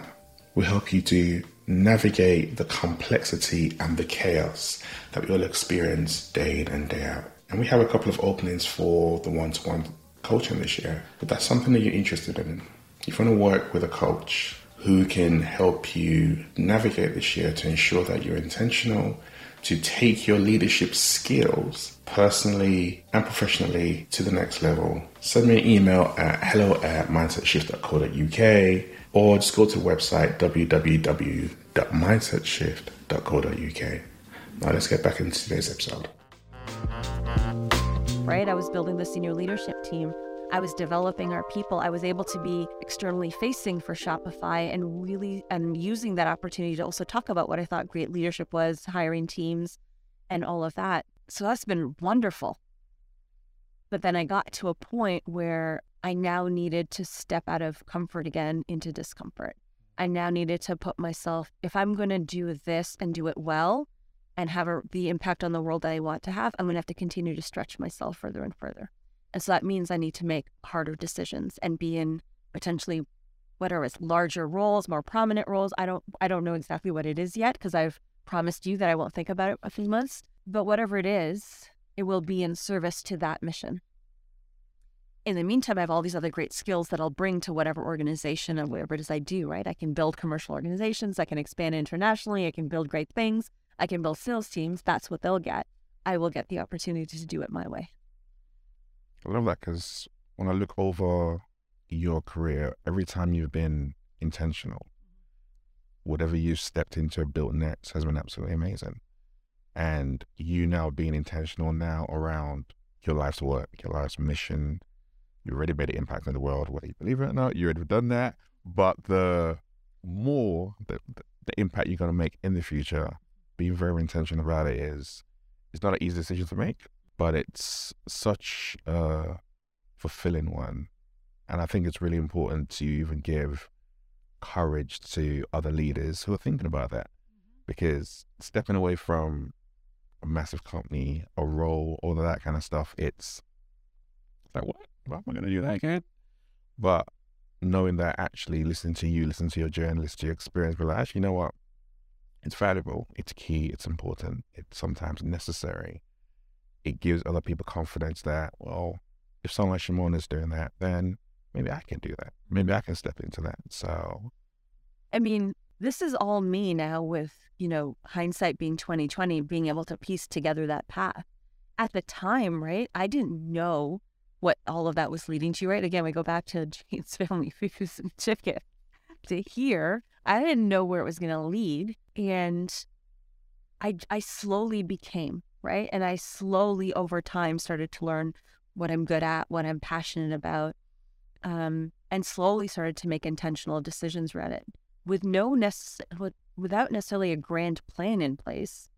We help you to navigate the complexity and the chaos that we all experience day in and day out. And we have a couple of openings for the one to one coaching this year. But that's something that you're interested in. If you want to work with a coach who can help you navigate this year to ensure that you're intentional, to take your leadership skills personally and professionally to the next level, send me an email at hello at mindsetshift.co.uk or just go to the website www.mindsetshift.co.uk. Now let's get back into today's episode. Right? I was building the senior leadership team. I was developing our people. I was able to be externally facing for Shopify and really and using that opportunity to also talk about what I thought great leadership was, hiring teams and all of that. So that's been wonderful. But then I got to a point where I now needed to step out of comfort again into discomfort. I now needed to put myself, if I'm going to do this and do it well and have a, the impact on the world that I want to have, I'm going to have to continue to stretch myself further and further. And so that means I need to make harder decisions and be in potentially whatever it's larger roles, more prominent roles. I don't I don't know exactly what it is yet because I've promised you that I won't think about it a few months. But whatever it is, it will be in service to that mission in the meantime, I have all these other great skills that I'll bring to whatever organization and whatever it is I do, right? I can build commercial organizations, I can expand internationally, I can build great things, I can build sales teams. That's what they'll get. I will get the opportunity to do it my way. I love that because when I look over your career, every time you've been intentional, whatever you've stepped into built next has been absolutely amazing. And you now being intentional now around your life's work, your life's mission, you already made an impact in the world, whether you believe it or not. You already done that. But the more the, the impact you're going to make in the future, being very intentional about it is it's not an easy decision to make, but it's such a fulfilling one. And I think it's really important to even give courage to other leaders who are thinking about that. Mm-hmm. Because stepping away from a massive company, a role, all of that kind of stuff, it's like, what? well, I'm not going to do that again. But knowing that actually listening to you, listening to your journey, listening to your experience, but like, actually, you know what? It's valuable. It's key. It's important. It's sometimes necessary. It gives other people confidence that, well, if someone like Shimon is doing that, then maybe I can do that. Maybe I can step into that. So, I mean, this is all me now with, you know, hindsight being 2020, being able to piece together that path. At the time, right? I didn't know what all of that was leading to, right? Again, we go back to [LAUGHS] Jane's family foods and chicken to here. I didn't know where it was going to lead. And I, I slowly became, right? And I slowly over time started to learn what I'm good at, what I'm passionate about, um, and slowly started to make intentional decisions around it with no necess- without necessarily a grand plan in place,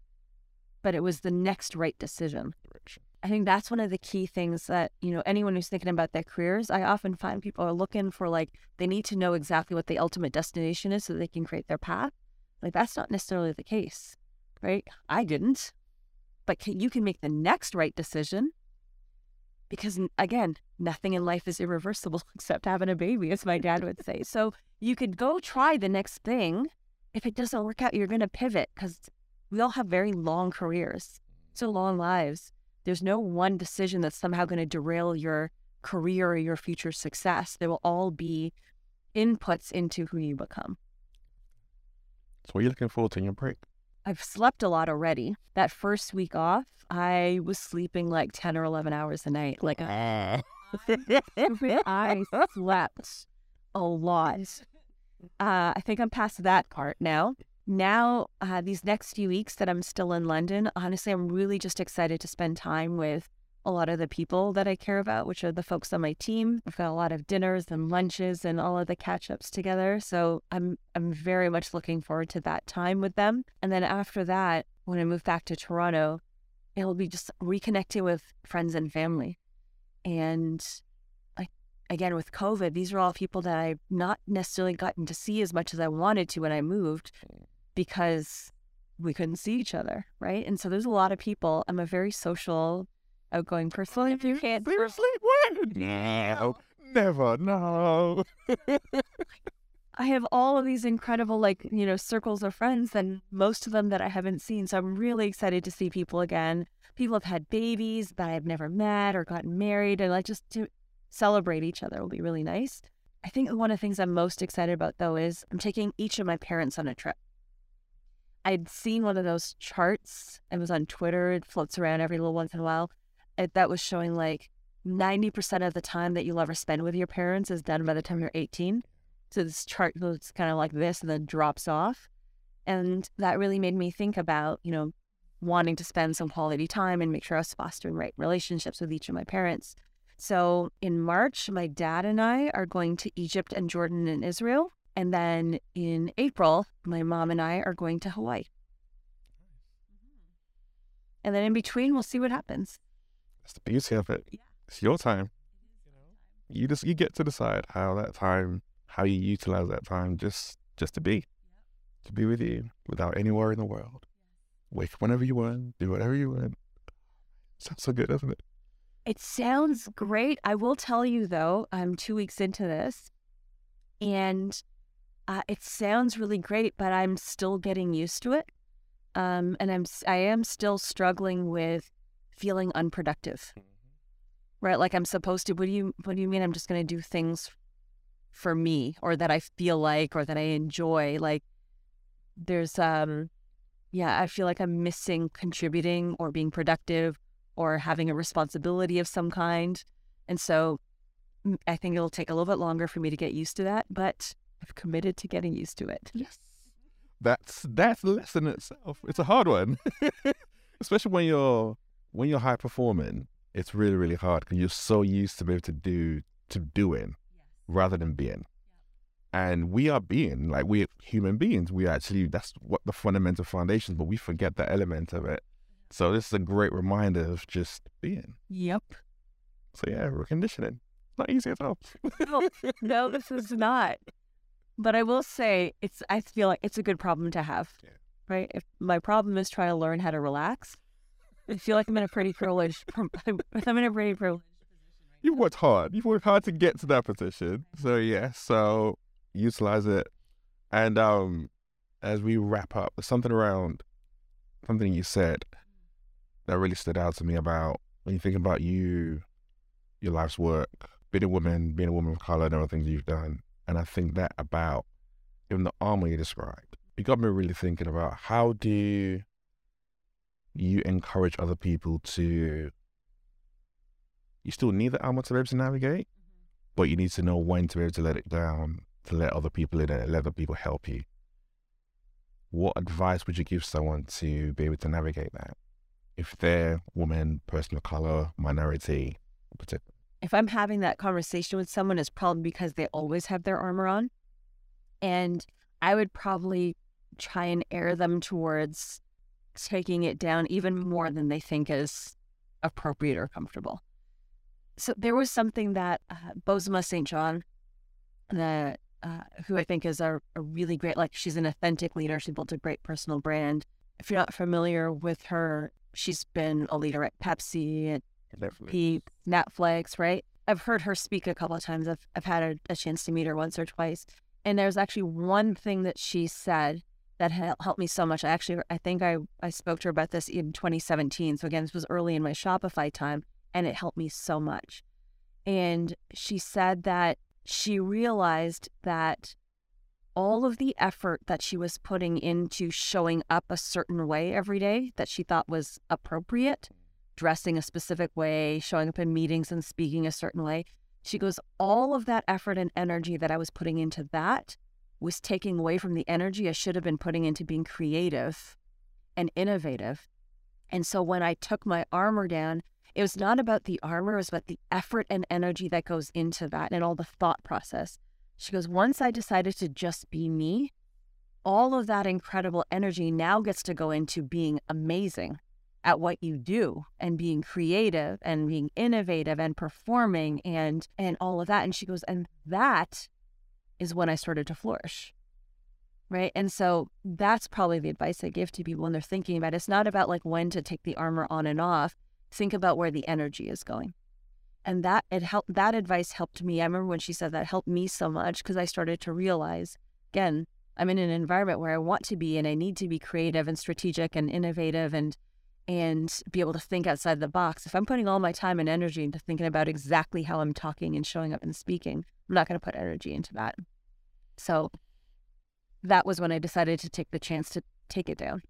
but it was the next right decision. Direction. I think that's one of the key things that, you know, anyone who's thinking about their careers, I often find people are looking for like, they need to know exactly what the ultimate destination is so they can create their path. Like, that's not necessarily the case, right? I didn't. But can, you can make the next right decision because, again, nothing in life is irreversible [LAUGHS] except having a baby, as my dad would say. So you could go try the next thing. If it doesn't work out, you're going to pivot because we all have very long careers, so long lives there's no one decision that's somehow going to derail your career or your future success. They will all be inputs into who you become. So, what are you looking forward to in your break? I've slept a lot already. That first week off, I was sleeping like 10 or 11 hours a night. Like, I [LAUGHS] slept a lot. Uh, I think I'm past that part now now uh, these next few weeks that i'm still in london honestly i'm really just excited to spend time with a lot of the people that i care about which are the folks on my team. I've got a lot of dinners and lunches and all of the catch ups together. So i'm i'm very much looking forward to that time with them. And then after that when i move back to toronto it'll be just reconnecting with friends and family. And again with covid these are all people that i've not necessarily gotten to see as much as i wanted to when i moved because we couldn't see each other, right? And so there's a lot of people. I'm a very social, outgoing person. If you can't sleep when? [LAUGHS] No, Never. No. [LAUGHS] I have all of these incredible, like, you know, circles of friends, and most of them that I haven't seen. So I'm really excited to see people again. People have had babies that I've never met or gotten married, and like just to celebrate each other will be really nice. I think one of the things I'm most excited about, though, is I'm taking each of my parents on a trip. I'd seen one of those charts. It was on Twitter. It floats around every little once in a while. It, that was showing like 90% of the time that you'll ever spend with your parents is done by the time you're 18. So this chart looks kind of like this and then drops off. And that really made me think about, you know, wanting to spend some quality time and make sure I was fostering right relationships with each of my parents. So in March, my dad and I are going to Egypt and Jordan and Israel. And then in April, my mom and I are going to Hawaii. Mm-hmm. And then in between, we'll see what happens. That's the beauty of it. Yeah. It's your time. You just you get to decide how that time how you utilize that time just just to be, yep. to be with you without any worry in the world. Wake whenever you want, do whatever you want. Sounds so good, doesn't it? It sounds great. I will tell you though, I'm two weeks into this, and uh, it sounds really great, but I'm still getting used to it. Um, and I'm I am still struggling with feeling unproductive. Mm-hmm. Right, like I'm supposed to. What do you What do you mean? I'm just going to do things for me or that I feel like or that I enjoy. Like there's um yeah, I feel like I'm missing contributing or being productive or having a responsibility of some kind. And so I think it'll take a little bit longer for me to get used to that, but I've committed to getting used to it. Yes. That's that's the lesson itself. It's a hard one. [LAUGHS] Especially when you're when you're high performing, it's really, really hard because you're so used to be able to do to doing rather than being. And we are being, like we're human beings. We actually, that's what the fundamental foundations, but we forget that element of it. So this is a great reminder of just being. Yep. So yeah, reconditioning. Not easy at all. no, no, this [LAUGHS] is not. But I will say it's I feel like it's a good problem to have. Yeah. Right? If my problem is trying to learn how to relax, I feel like I'm in a pretty privileged [LAUGHS] I'm in a pretty privileged you've worked hard. You've worked hard to get to that position. So yeah, so utilize it. And um as we wrap up, there's something around something you said that really stood out to me about when you think about you, your life's work, being a woman, being a woman of color, and all the things you've done. And I think that about even the armor you described, it got me really thinking about how do you encourage other people to you still need the armor to be able to navigate, mm-hmm. but you need to know when to be able to let it down, to let other people in and let other people help you. What advice would you give someone to be able to navigate that? If they're woman, person of color, minority, particular. If I'm having that conversation with someone, it's probably because they always have their armor on. And I would probably try and air them towards taking it down even more than they think is appropriate or comfortable so there was something that uh, Bozoma St. John, the, uh, who I think is a, a, really great, like she's an authentic leader. She built a great personal brand. If you're not familiar with her, she's been a leader at Pepsi, at Peep, Netflix, right? I've heard her speak a couple of times. I've, I've had a, a chance to meet her once or twice. And there's actually one thing that she said that helped me so much. I actually, I think I, I spoke to her about this in 2017. So again, this was early in my Shopify time and it helped me so much. And she said that she realized that all of the effort that she was putting into showing up a certain way every day that she thought was appropriate, dressing a specific way, showing up in meetings and speaking a certain way, she goes, all of that effort and energy that I was putting into that was taking away from the energy I should have been putting into being creative and innovative. And so when I took my armor down it was not about the armor, it was about the effort and energy that goes into that and all the thought process. She goes, Once I decided to just be me, all of that incredible energy now gets to go into being amazing at what you do and being creative and being innovative and performing and and all of that. And she goes and that is when I started to flourish. Right? And so that's probably the advice I give to people when they're thinking about it. it's not about like when to take the armor on and off. Think about where the energy is going. and that it helped that advice helped me. I remember when she said that helped me so much because i started to realize again i'm in an environment where i want to be and i need to be creative and strategic and innovative and and be able to think outside the box if i'm putting all my time and energy into thinking about exactly how i'm talking and showing up and speaking i'm not going to put energy into that so that was when i decided to take the chance to take it down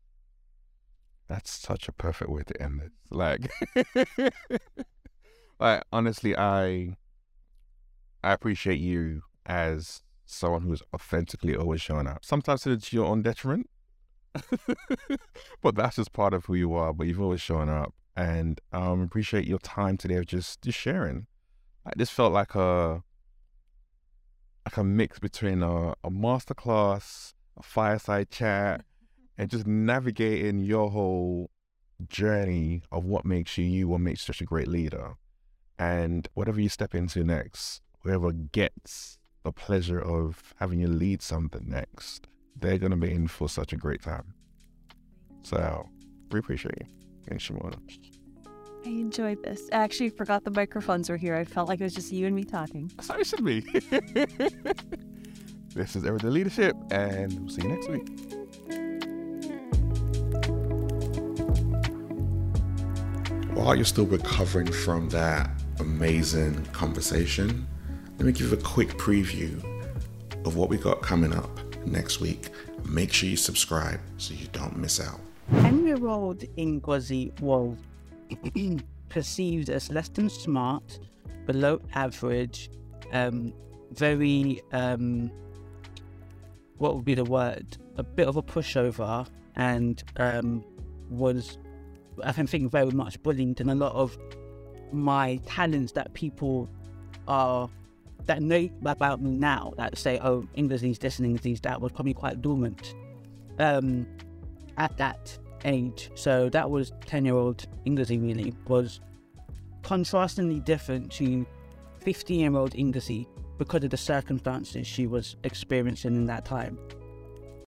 That's such a perfect way to end it. Like, [LAUGHS] like honestly, I I appreciate you as someone who's authentically always showing up. Sometimes it's your own detriment, [LAUGHS] but that's just part of who you are. But you've always shown up, and um, appreciate your time today of just just sharing. Like, this felt like a like a mix between a, a masterclass, a fireside chat, and just navigating your whole journey of what makes you you, what makes you such a great leader. And whatever you step into next, whoever gets the pleasure of having you lead something next, they're going to be in for such a great time. So, we appreciate you. Thanks, Shimona. i enjoyed this i actually forgot the microphones were here i felt like it was just you and me talking That's how it should be. [LAUGHS] this is Everyday Leadership, and we'll see you next week. While you're still recovering from that amazing conversation, let me give you a quick preview of what we got coming up next week. Make sure you subscribe so you don't miss out. Emerald Ngozi was [CLEARS THROAT] perceived as less than smart, below average, um, very, um, what would be the word? A bit of a pushover, and um, was, I think, very much bullied, and a lot of my talents that people are that know about me now that say, oh, English these this and these that was probably quite dormant um, at that age. So that was 10 year old English really was contrastingly different to 15 year old English because of the circumstances she was experiencing in that time.